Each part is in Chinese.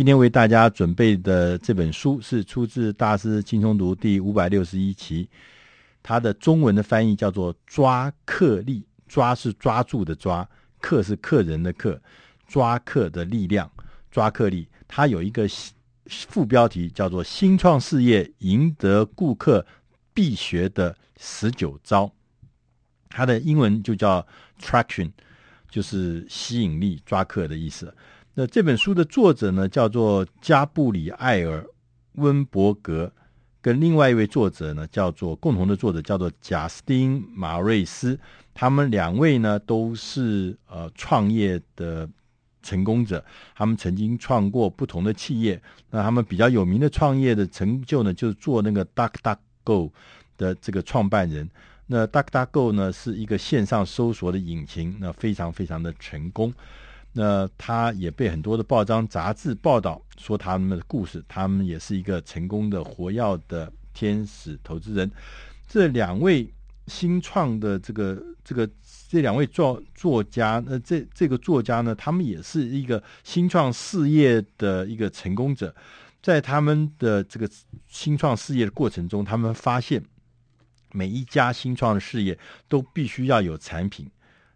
今天为大家准备的这本书是出自《大师轻松读》第五百六十一期，它的中文的翻译叫做“抓客力”，抓是抓住的抓，客是客人的客，抓客的力量，抓客力。它有一个副标题叫做“新创事业赢得顾客必学的十九招”，它的英文就叫 “traction”，就是吸引力、抓客的意思。那这本书的作者呢，叫做加布里埃尔温伯格，跟另外一位作者呢，叫做共同的作者叫做贾斯汀马瑞斯。他们两位呢，都是呃创业的成功者，他们曾经创过不同的企业。那他们比较有名的创业的成就呢，就是做那个 DuckDuckGo 的这个创办人。那 DuckDuckGo 呢，是一个线上搜索的引擎，那非常非常的成功。那他也被很多的报章杂志报道说他们的故事，他们也是一个成功的活跃的天使投资人。这两位新创的这个这个这两位作作家，那这这个作家呢，他们也是一个新创事业的一个成功者。在他们的这个新创事业的过程中，他们发现每一家新创的事业都必须要有产品，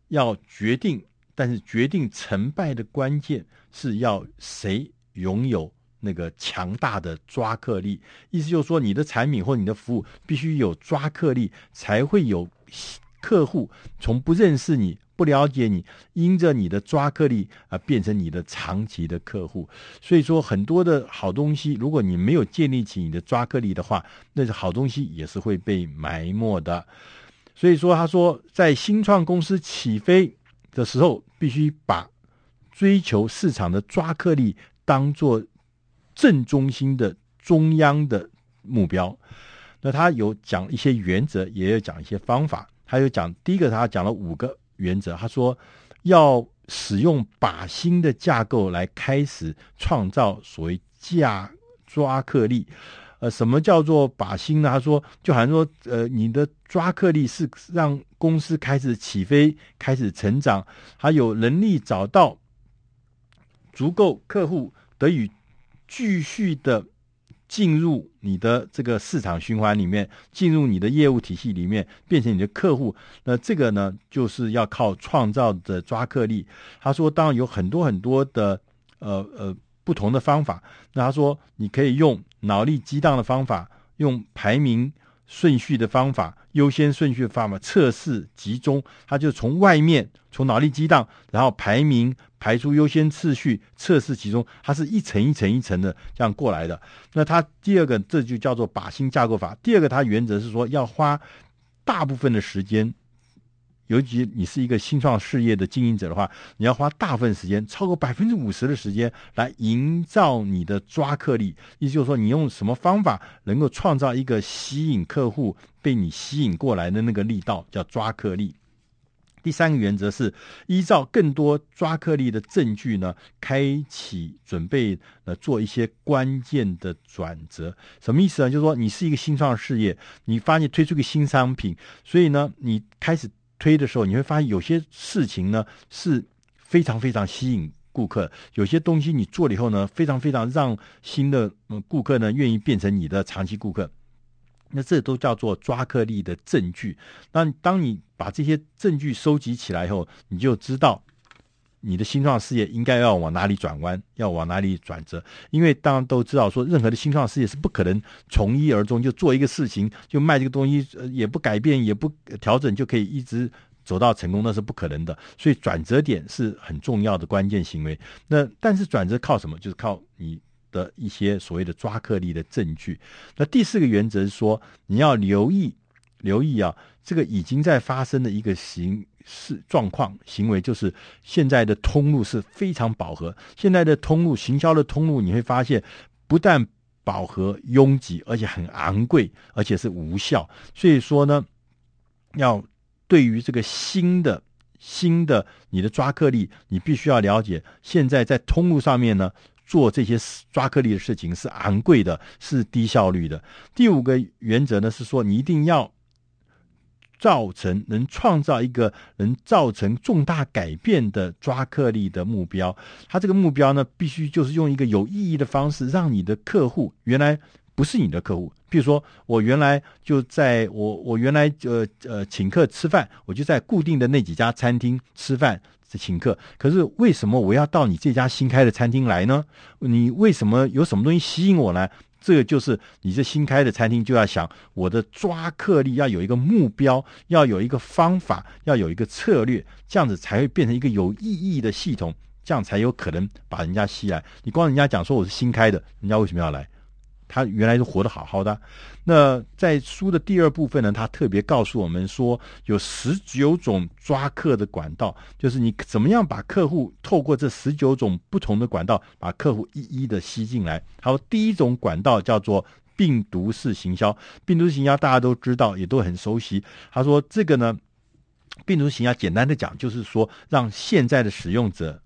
要决定。但是决定成败的关键是要谁拥有那个强大的抓客力，意思就是说，你的产品或你的服务必须有抓客力，才会有客户从不认识你、不了解你，因着你的抓客力而变成你的长期的客户。所以说，很多的好东西，如果你没有建立起你的抓客力的话，那是好东西也是会被埋没的。所以说，他说，在新创公司起飞的时候，必须把追求市场的抓客力当做正中心的中央的目标。那他有讲一些原则，也有讲一些方法。他有讲第一个，他讲了五个原则。他说要使用靶心的架构来开始创造所谓价抓客力。呃，什么叫做靶心呢？他说，就好像说，呃，你的抓客力是让公司开始起飞、开始成长，还有能力找到足够客户，得以继续的进入你的这个市场循环里面，进入你的业务体系里面，变成你的客户。那这个呢，就是要靠创造的抓客力。他说，当然有很多很多的，呃呃。不同的方法，那他说你可以用脑力激荡的方法，用排名顺序的方法，优先顺序的方法测试集中，他就从外面从脑力激荡，然后排名排出优先次序，测试集中，它是一层一层一层的这样过来的。那他第二个这就叫做靶心架构法。第二个，他原则是说要花大部分的时间。尤其你是一个新创事业的经营者的话，你要花大部分时间，超过百分之五十的时间来营造你的抓客力。意思就是说，你用什么方法能够创造一个吸引客户被你吸引过来的那个力道，叫抓客力。第三个原则是依照更多抓客力的证据呢，开启准备呃做一些关键的转折。什么意思呢？就是说，你是一个新创事业，你发现推出个新商品，所以呢，你开始。推的时候，你会发现有些事情呢是非常非常吸引顾客，有些东西你做了以后呢，非常非常让新的顾客呢愿意变成你的长期顾客。那这都叫做抓客力的证据。那当你把这些证据收集起来以后，你就知道。你的新创事业应该要往哪里转弯，要往哪里转折？因为大家都知道，说任何的新创事业是不可能从一而终，就做一个事情就卖这个东西，呃，也不改变，也不调整，就可以一直走到成功，那是不可能的。所以转折点是很重要的关键行为。那但是转折靠什么？就是靠你的一些所谓的抓客力的证据。那第四个原则是说，你要留意，留意啊，这个已经在发生的一个行。是状况行为，就是现在的通路是非常饱和。现在的通路，行销的通路，你会发现不但饱和拥挤，而且很昂贵，而且是无效。所以说呢，要对于这个新的新的你的抓客力，你必须要了解，现在在通路上面呢，做这些抓客力的事情是昂贵的，是低效率的。第五个原则呢，是说你一定要。造成能创造一个能造成重大改变的抓客力的目标，他这个目标呢，必须就是用一个有意义的方式，让你的客户原来不是你的客户。比如说，我原来就在我我原来呃呃请客吃饭，我就在固定的那几家餐厅吃饭请客。可是为什么我要到你这家新开的餐厅来呢？你为什么有什么东西吸引我呢？这个就是你这新开的餐厅就要想我的抓客力要有一个目标，要有一个方法，要有一个策略，这样子才会变成一个有意义的系统，这样才有可能把人家吸来。你光人家讲说我是新开的，人家为什么要来？他原来是活得好好的。那在书的第二部分呢，他特别告诉我们说，有十九种抓客的管道，就是你怎么样把客户透过这十九种不同的管道，把客户一一的吸进来。好，第一种管道叫做病毒式行销，病毒式行销大家都知道，也都很熟悉。他说这个呢，病毒行销简单的讲，就是说让现在的使用者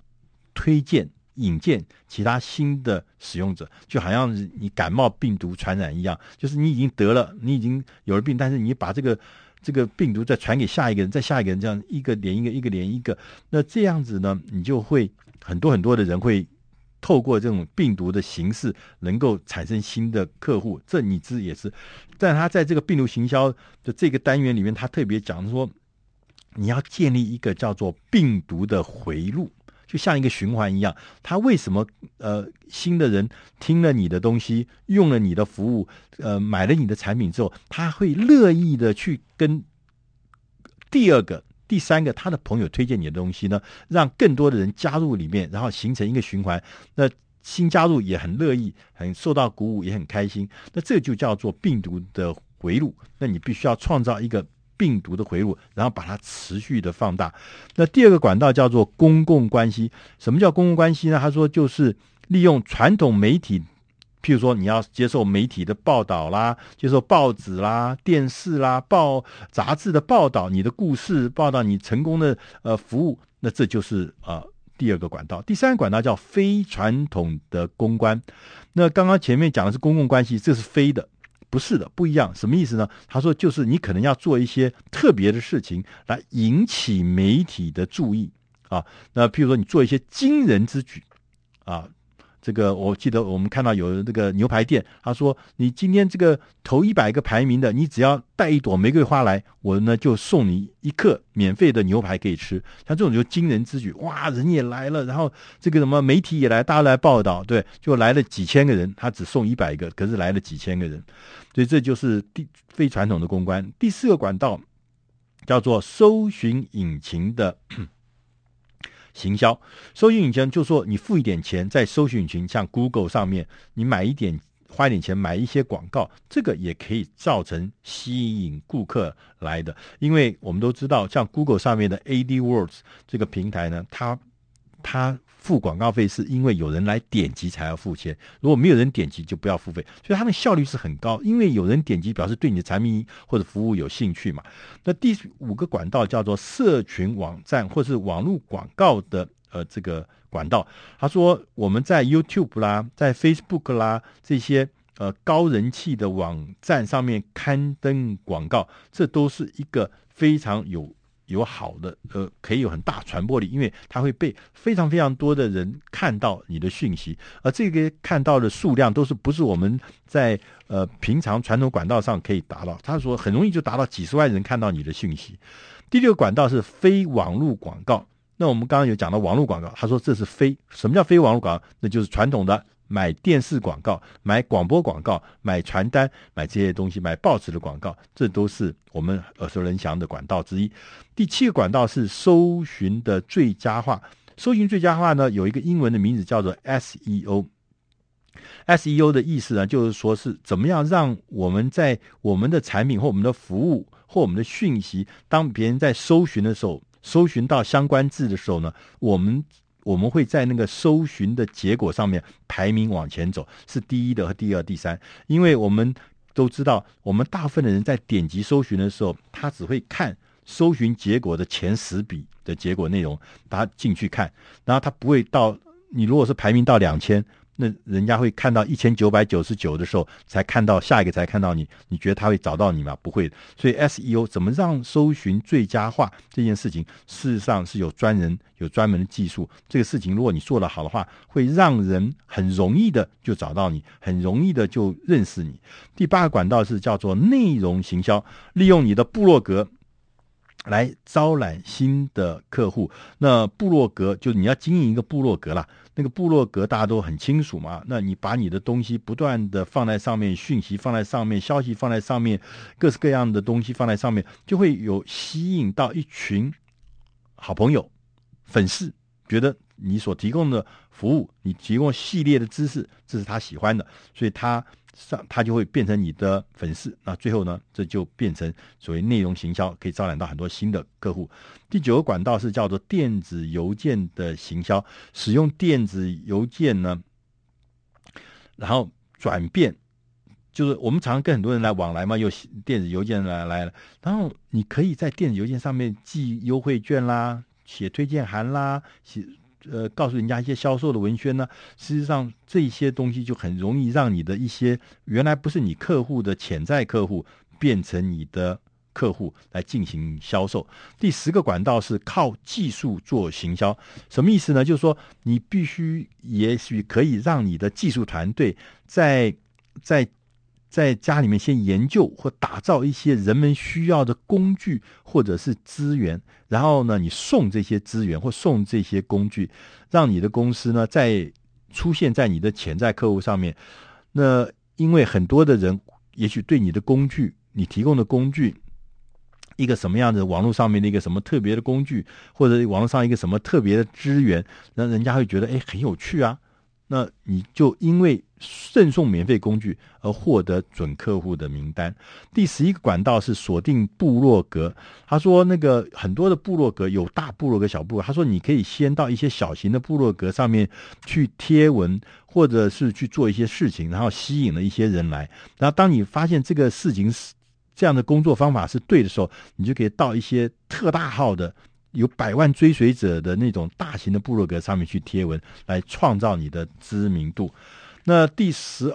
推荐。引荐其他新的使用者，就好像你感冒病毒传染一样，就是你已经得了，你已经有了病，但是你把这个这个病毒再传给下一个人，再下一个人，这样一个连一个，一个连一个，那这样子呢，你就会很多很多的人会透过这种病毒的形式，能够产生新的客户。这你知也是，但他在这个病毒行销的这个单元里面，他特别讲说，你要建立一个叫做病毒的回路。就像一个循环一样，他为什么呃新的人听了你的东西，用了你的服务，呃买了你的产品之后，他会乐意的去跟第二个、第三个他的朋友推荐你的东西呢？让更多的人加入里面，然后形成一个循环。那新加入也很乐意，很受到鼓舞，也很开心。那这就叫做病毒的回路。那你必须要创造一个。病毒的回路，然后把它持续的放大。那第二个管道叫做公共关系。什么叫公共关系呢？他说就是利用传统媒体，譬如说你要接受媒体的报道啦，接受报纸啦、电视啦、报杂志的报道，你的故事报道你成功的呃服务，那这就是呃第二个管道。第三个管道叫非传统的公关。那刚刚前面讲的是公共关系，这是非的。不是的，不一样，什么意思呢？他说，就是你可能要做一些特别的事情来引起媒体的注意啊。那譬如说，你做一些惊人之举啊。这个我记得我们看到有这个牛排店，他说你今天这个头一百个排名的，你只要带一朵玫瑰花来，我呢就送你一克免费的牛排可以吃。像这种就惊人之举，哇，人也来了，然后这个什么媒体也来，大家来报道，对，就来了几千个人，他只送一百个，可是来了几千个人，所以这就是第非传统的公关。第四个管道叫做搜寻引擎的。行销，搜寻引擎就说，你付一点钱在搜寻引擎，像 Google 上面，你买一点，花一点钱买一些广告，这个也可以造成吸引顾客来的。因为我们都知道，像 Google 上面的 AdWords 这个平台呢，它他。付广告费是因为有人来点击才要付钱，如果没有人点击就不要付费，所以它的效率是很高。因为有人点击表示对你的产品或者服务有兴趣嘛。那第五个管道叫做社群网站或是网络广告的呃这个管道。他说我们在 YouTube 啦，在 Facebook 啦这些呃高人气的网站上面刊登广告，这都是一个非常有。有好的，呃，可以有很大传播力，因为它会被非常非常多的人看到你的讯息，而这个看到的数量都是不是我们在呃平常传统管道上可以达到。他说很容易就达到几十万人看到你的讯息。第六个管道是非网络广告，那我们刚刚有讲到网络广告，他说这是非，什么叫非网络广告？那就是传统的。买电视广告、买广播广告、买传单、买这些东西、买报纸的广告，这都是我们耳熟能详的管道之一。第七个管道是搜寻的最佳化。搜寻最佳化呢，有一个英文的名字叫做 SEO。SEO 的意思呢，就是说是怎么样让我们在我们的产品或我们的服务或我们的讯息，当别人在搜寻的时候，搜寻到相关字的时候呢，我们。我们会在那个搜寻的结果上面排名往前走，是第一的和第二、第三。因为我们都知道，我们大部分的人在点击搜寻的时候，他只会看搜寻结果的前十笔的结果内容，把它进去看，然后他不会到你如果是排名到两千，那人家会看到一千九百九十九的时候，才看到下一个才看到你，你觉得他会找到你吗？不会。所以 SEO 怎么让搜寻最佳化这件事情，事实上是有专人有专门的技术。这个事情如果你做得好的话，会让人很容易的就找到你，很容易的就认识你。第八个管道是叫做内容行销，利用你的部落格。来招揽新的客户，那部落格就是你要经营一个部落格啦。那个部落格大家都很清楚嘛。那你把你的东西不断的放在上面，讯息放在上面，消息放在上面，各式各样的东西放在上面，就会有吸引到一群好朋友、粉丝，觉得你所提供的服务，你提供系列的知识，这是他喜欢的，所以他。上他就会变成你的粉丝，那最后呢，这就变成所谓内容行销，可以招揽到很多新的客户。第九个管道是叫做电子邮件的行销，使用电子邮件呢，然后转变，就是我们常跟很多人来往来嘛，用电子邮件来来了，然后你可以在电子邮件上面寄优惠券啦，写推荐函啦，写。呃，告诉人家一些销售的文宣呢，事实上这些东西就很容易让你的一些原来不是你客户的潜在客户变成你的客户来进行销售。第十个管道是靠技术做行销，什么意思呢？就是说你必须也许可以让你的技术团队在在。在家里面先研究或打造一些人们需要的工具或者是资源，然后呢，你送这些资源或送这些工具，让你的公司呢在出现在你的潜在客户上面。那因为很多的人也许对你的工具，你提供的工具，一个什么样的网络上面的一个什么特别的工具，或者网络上一个什么特别的资源，那人家会觉得哎很有趣啊。那你就因为赠送免费工具而获得准客户的名单。第十一个管道是锁定部落格。他说，那个很多的部落格有大部落格、小部落格。他说，你可以先到一些小型的部落格上面去贴文，或者是去做一些事情，然后吸引了一些人来。然后，当你发现这个事情是这样的工作方法是对的时候，你就可以到一些特大号的。有百万追随者的那种大型的部落格上面去贴文，来创造你的知名度。那第十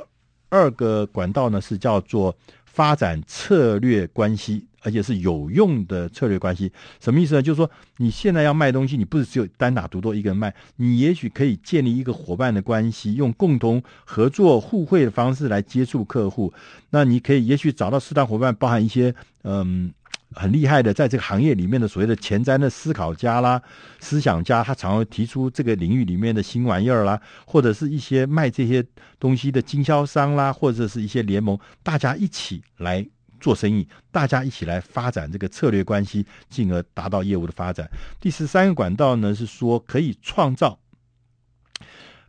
二个管道呢，是叫做发展策略关系，而且是有用的策略关系。什么意思呢？就是说你现在要卖东西，你不是只有单打独斗一个人卖，你也许可以建立一个伙伴的关系，用共同合作互惠的方式来接触客户。那你可以也许找到适当伙伴，包含一些嗯。很厉害的，在这个行业里面的所谓的前瞻的思考家啦、思想家，他常常会提出这个领域里面的新玩意儿啦，或者是一些卖这些东西的经销商啦，或者是一些联盟，大家一起来做生意，大家一起来发展这个策略关系，进而达到业务的发展。第十三个管道呢，是说可以创造、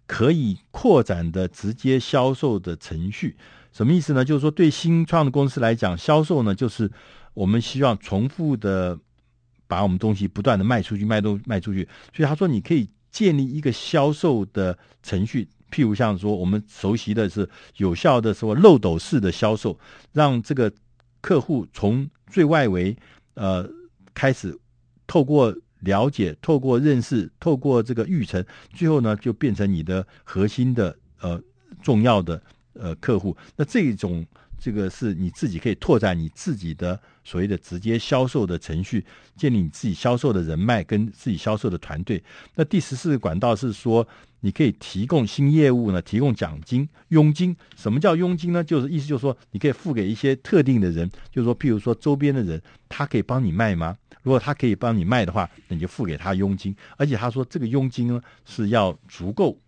可以扩展的直接销售的程序，什么意思呢？就是说对新创的公司来讲，销售呢就是。我们希望重复的把我们东西不断的卖出去，卖东卖出去。所以他说，你可以建立一个销售的程序，譬如像说我们熟悉的是有效的说漏斗式的销售，让这个客户从最外围呃开始，透过了解、透过认识、透过这个预成，最后呢就变成你的核心的呃重要的呃客户。那这种。这个是你自己可以拓展你自己的所谓的直接销售的程序，建立你自己销售的人脉跟自己销售的团队。那第十四个管道是说，你可以提供新业务呢，提供奖金、佣金。什么叫佣金呢？就是意思就是说，你可以付给一些特定的人，就是说，譬如说周边的人，他可以帮你卖吗？如果他可以帮你卖的话，那你就付给他佣金。而且他说，这个佣金呢是要足够。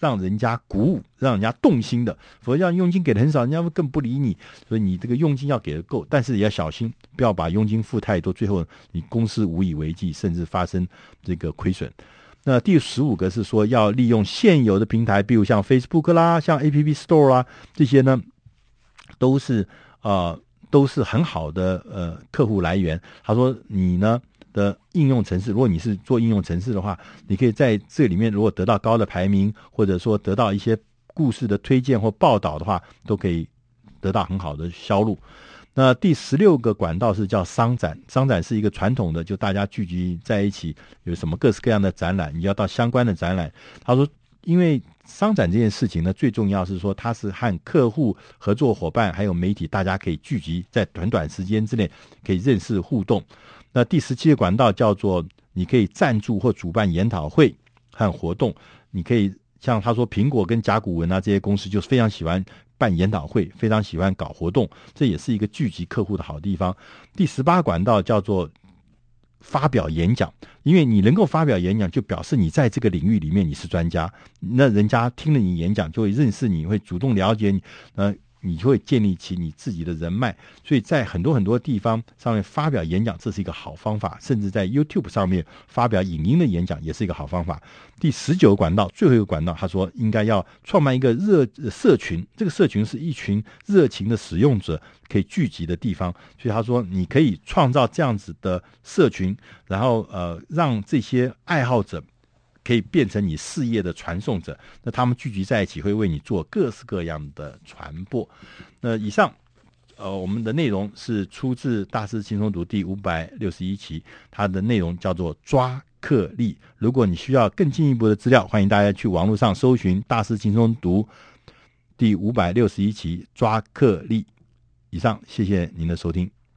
让人家鼓舞，让人家动心的，否则让佣金给的很少，人家会更不理你。所以你这个佣金要给的够，但是也要小心，不要把佣金付太多，最后你公司无以为继，甚至发生这个亏损。那第十五个是说，要利用现有的平台，比如像 Facebook 啦，像 App Store 啦，这些呢，都是啊、呃，都是很好的呃客户来源。他说你呢？的应用程式，如果你是做应用程式的话，你可以在这里面如果得到高的排名，或者说得到一些故事的推荐或报道的话，都可以得到很好的销路。那第十六个管道是叫商展，商展是一个传统的，就大家聚集在一起，有什么各式各样的展览，你要到相关的展览。他说因为商展这件事情呢，最重要是说它是和客户、合作伙伴还有媒体，大家可以聚集在短短时间之内可以认识互动。那第十七个管道叫做你可以赞助或主办研讨会和活动。你可以像他说，苹果跟甲骨文啊这些公司就非常喜欢办研讨会，非常喜欢搞活动，这也是一个聚集客户的好地方。第十八管道叫做。发表演讲，因为你能够发表演讲，就表示你在这个领域里面你是专家。那人家听了你演讲，就会认识你，会主动了解你。呃。你就会建立起你自己的人脉，所以在很多很多地方上面发表演讲，这是一个好方法。甚至在 YouTube 上面发表影音的演讲，也是一个好方法。第十九个管道，最后一个管道，他说应该要创办一个热社群，这个社群是一群热情的使用者可以聚集的地方。所以他说，你可以创造这样子的社群，然后呃，让这些爱好者。可以变成你事业的传送者，那他们聚集在一起，会为你做各式各样的传播。那以上，呃，我们的内容是出自《大师轻松读》第五百六十一期，它的内容叫做“抓客力”。如果你需要更进一步的资料，欢迎大家去网络上搜寻《大师轻松读》第五百六十一期“抓客力”。以上，谢谢您的收听。